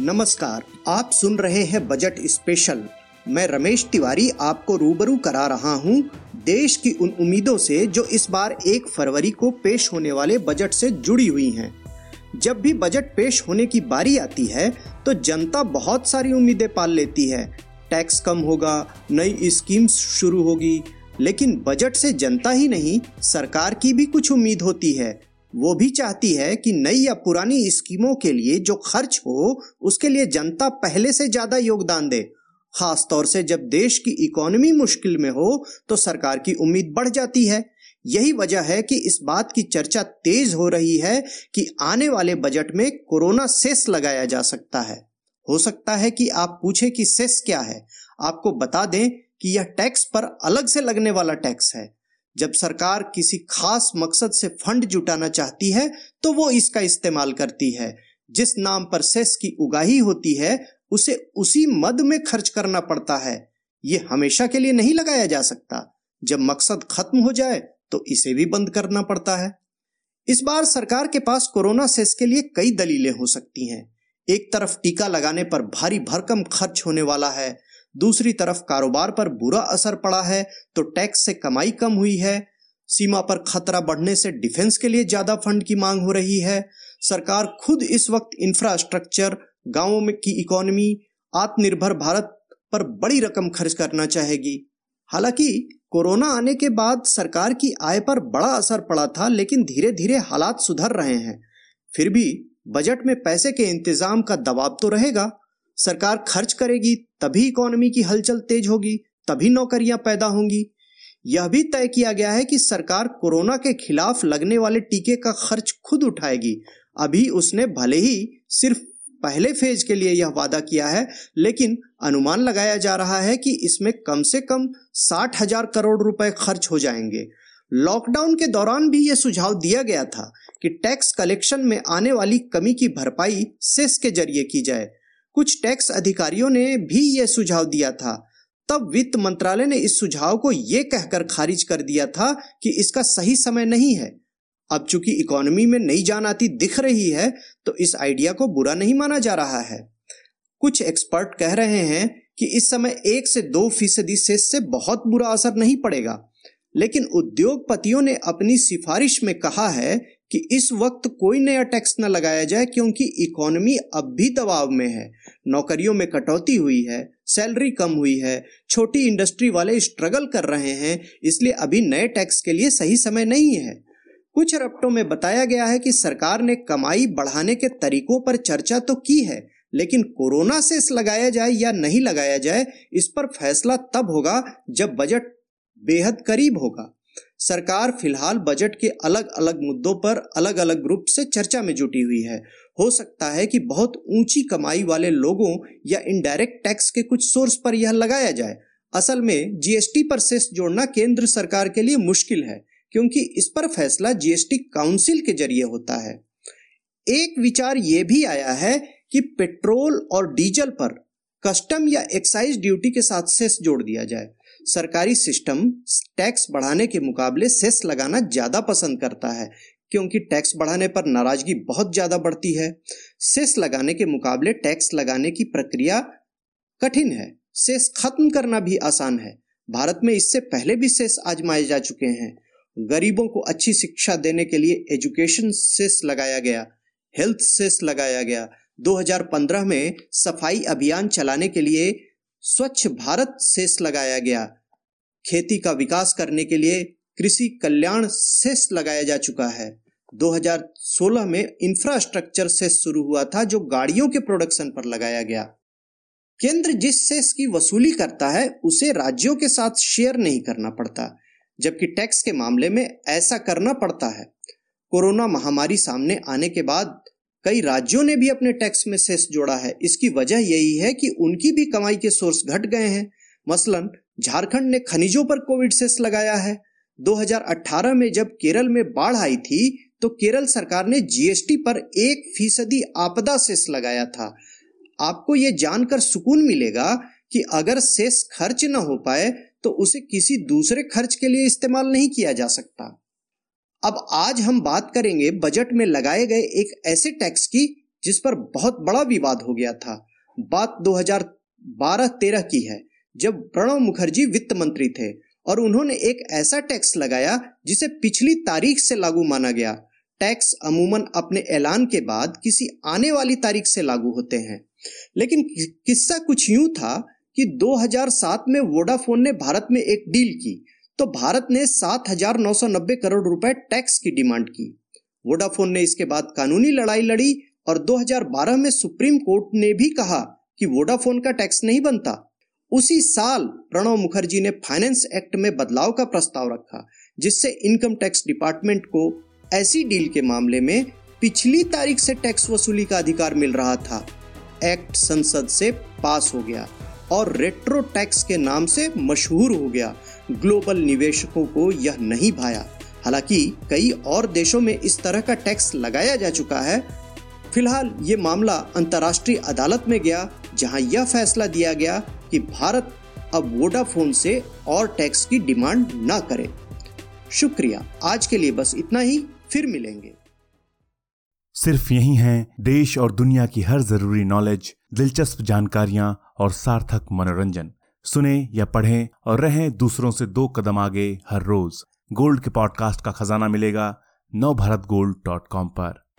नमस्कार, आप सुन रहे हैं बजट स्पेशल। मैं रमेश तिवारी आपको रूबरू करा रहा हूँ देश की उन उम्मीदों से जो इस बार एक फरवरी को पेश होने वाले बजट से जुड़ी हुई हैं। जब भी बजट पेश होने की बारी आती है तो जनता बहुत सारी उम्मीदें पाल लेती है। टैक्स कम होगा, नई स्कीम्स शुरू होगी, लेकिन बजट से जनता ही नहीं, सरकार की भी कुछ उम्मीद होती है। वो भी चाहती है कि नई या पुरानी स्कीमों के लिए जो खर्च हो, उसके लिए जनता पहले से ज़्यादा योगदान दे। खास तौर से जब देश की इकोनॉमी मुश्किल में हो तो सरकार की उम्मीद बढ़ जाती है। यही वजह है कि इस बात की चर्चा तेज हो रही है कि आने वाले बजट में कोरोना सेस लगाया जा सकता है। हो सकता है कि आप पूछे कि सेस क्या है। आपको बता दें कि यह टैक्स पर अलग से लगने वाला टैक्स है। जब सरकार किसी खास मकसद से फंड जुटाना चाहती है तो वो इसका इस्तेमाल करती है। जिस नाम पर सेस की उगाही होती है, उसे उसी मद में खर्च करना पड़ता है। ये हमेशा के लिए नहीं लगाया जा सकता। जब मकसद खत्म हो जाए तो इसे भी बंद करना पड़ता है। इस बार सरकार के पास कोरोना सेस के लिए कई दलीलें हो सकती हैं। एक तरफ़ टीका लगाने पर भारी भरकम खर्च होने वाला है दूसरी तरफ़ कारोबार पर बुरा असर पड़ा है तो टैक्स से कमाई कम हुई है। सीमा पर खतरा बढ़ने से डिफेंस के लिए ज़्यादा फंड की मांग हो रही है। सरकार खुद इस वक्त इंफ्रास्ट्रक्चर, गाँवों में की इकोनॉमी, आत्मनिर्भर भारत पर बड़ी रकम खर्च करना चाहेगी। हालाँकि कोरोना आने के बाद सरकार की आय पर बड़ा असर पड़ा था, लेकिन धीरे धीरे हालात सुधर रहे हैं। फिर भी बजट में पैसे के इंतज़ाम का दबाव तो रहेगा। सरकार खर्च करेगी तभी इकोनॉमी की हलचल तेज होगी, तभी नौकरियाँ पैदा होंगी। यह भी तय किया गया है कि सरकार कोरोना के खिलाफ लगने वाले टीके का खर्च खुद उठाएगी। अभी उसने भले ही सिर्फ़ पहले फ़ेज़ के लिए यह वादा किया है, लेकिन अनुमान लगाया जा रहा है कि इसमें कम से कम साठ हज़ार करोड़ रुपए खर्च हो जाएँगे। लॉकडाउन के दौरान भी यह सुझाव दिया गया था कि टैक्स कलेक्शन में आने वाली कमी की भरपाई सेस के ज़रिए की जाए। कुछ टैक्स अधिकारियों ने भी यह सुझाव दिया था। तब वित्त मंत्रालय ने इस सुझाव को यह कहकर खारिज कर दिया था कि इसका सही समय नहीं है। अब चूँकि इकोनॉमी में नई जान आती दिख रही है तो इस आइडिया को बुरा नहीं माना जा रहा है। कुछ एक्सपर्ट कह रहे हैं कि इस समय एक से दो फ़ीसदी सेस से बहुत बुरा असर नहीं पड़ेगा। लेकिन उद्योगपतियों ने अपनी सिफारिश में कहा है कि इस वक्त कोई नया टैक्स न लगाया जाए क्योंकि इकोनॉमी अब भी दबाव में है। नौकरियों में कटौती हुई है, सैलरी कम हुई है, छोटी इंडस्ट्री वाले स्ट्रगल कर रहे हैं, इसलिए अभी नए टैक्स के लिए सही समय नहीं है। कुछ रपटों में बताया गया है कि सरकार ने कमाई बढ़ाने के तरीकों पर चर्चा तो की है, लेकिन कोरोना से लगाया जाए या नहीं लगाया जाए, इस पर फैसला तब होगा जब बजट बेहद करीब होगा। सरकार फ़िलहाल बजट के अलग अलग मुद्दों पर अलग अलग ग्रुप से चर्चा में जुटी हुई है। हो सकता है कि बहुत ऊँची कमाई वाले लोगों या इनडायरेक्ट टैक्स के कुछ सोर्स पर यह लगाया जाए। असल में जीएसटी पर सेस जोड़ना केंद्र सरकार के लिए मुश्किल है, क्योंकि इस पर फैसला जीएसटी काउंसिल के ज़रिए होता है। एक विचार ये भी आया है कि पेट्रोल और डीजल पर कस्टम या एक्साइज ड्यूटी के साथ सेस जोड़ दिया जाए। सरकारी सिस्टम टैक्स बढ़ाने के मुकाबले सेस लगाना ज़्यादा पसंद करता है, क्योंकि टैक्स बढ़ाने पर नाराज़गी बहुत ज़्यादा बढ़ती है। सेस लगाने के मुकाबले टैक्स लगाने की प्रक्रिया कठिन है। सेस खत्म करना भी आसान है। भारत में इससे पहले भी सेस आजमाए जा चुके हैं। गरीबों को अच्छी शिक्षा देने के लिए एजुकेशन सेस लगाया गया, हेल्थ सेस लगाया गया। 2015 में सफ़ाई अभियान चलाने के लिए स्वच्छ भारत सेस लगाया गया। खेती का विकास करने के लिए कृषि कल्याण सेस लगाया जा चुका है। 2016 में इंफ्रास्ट्रक्चर सेस शुरू हुआ था जो गाड़ियों के प्रोडक्शन पर लगाया गया। केंद्र जिस सेस की वसूली करता है, उसे राज्यों के साथ शेयर नहीं करना पड़ता, जबकि टैक्स के मामले में ऐसा करना पड़ता है। कोरोना महामारी सामने आने के बाद कई राज्यों ने भी अपने टैक्स में सेस जोड़ा है। इसकी वजह यही है कि उनकी भी कमाई के सोर्स घट गए हैं। मसलन, झारखंड ने खनिजों पर कोविड सेस लगाया है। 2018 में जब केरल में बाढ़ आई थी तो केरल सरकार ने जीएसटी पर एक फ़ीसदी आपदा सेस लगाया था। आपको ये जानकर सुकून मिलेगा कि अगर सेस खर्च न हो पाए तो उसे किसी दूसरे खर्च के लिए इस्तेमाल नहीं किया जा सकता। अब आज हम बात करेंगे बजट में लगाए गए एक ऐसे टैक्स की, जिस पर बहुत बड़ा विवाद हो गया था। बात 2012-13 की है, जब प्रणब मुखर्जी वित्त मंत्री थे और उन्होंने एक ऐसा टैक्स लगाया, जिसे पिछली तारीख से लागू माना गया। टैक्स अमूमन अपने ऐलान के बाद किसी आने वाली तारीख से लागू होते हैं। लेकिन किस्सा कुछ यूँ था कि 2007 में वोडाफोन ने भारत में एक डील की तो भारत ने 7,990 करोड़ रुपए टैक्स की डिमांड की। वोडाफोन ने इसके बाद कानूनी लड़ाई लड़ी और 2012 में सुप्रीम कोर्ट ने भी कहा कि वोडाफोन का टैक्स नहीं बनता। उसी साल प्रणब मुखर्जी ने फाइनेंस एक्ट में बदलाव का प्रस्ताव रखा जिससे इनकम टैक्स डिपार्टमेंट को ऐसी डील के मामले में पिछली तारीख से टैक्स वसूली का अधिकार मिल रहा था। एक्ट संसद से पास हो गया और रेट्रो टैक्स के नाम से मशहूर हो गया। ग्लोबल निवेशकों को यह नहीं भाया। हालाँकि कई और देशों में इस तरह का टैक्स लगाया जा चुका है। फ़िलहाल ये मामला अंतर्राष्ट्रीय अदालत में गया, जहाँ यह फैसला दिया गया कि भारत अब वोडाफोन से और टैक्स की डिमांड न करे। शुक्रिया। आज के लिए बस इतना ही। फिर मिलेंगे। सिर्फ़ यही है। देश और दुनिया की हर ज़रूरी नॉलेज, दिलचस्प जानकारियाँ और सार्थक मनोरंजन। सुने या पढ़ें और रहें दूसरों से दो कदम आगे हर रोज। गोल्ड के पॉडकास्ट का खजाना मिलेगा नव भारत गोल्ड डॉट कॉम पर।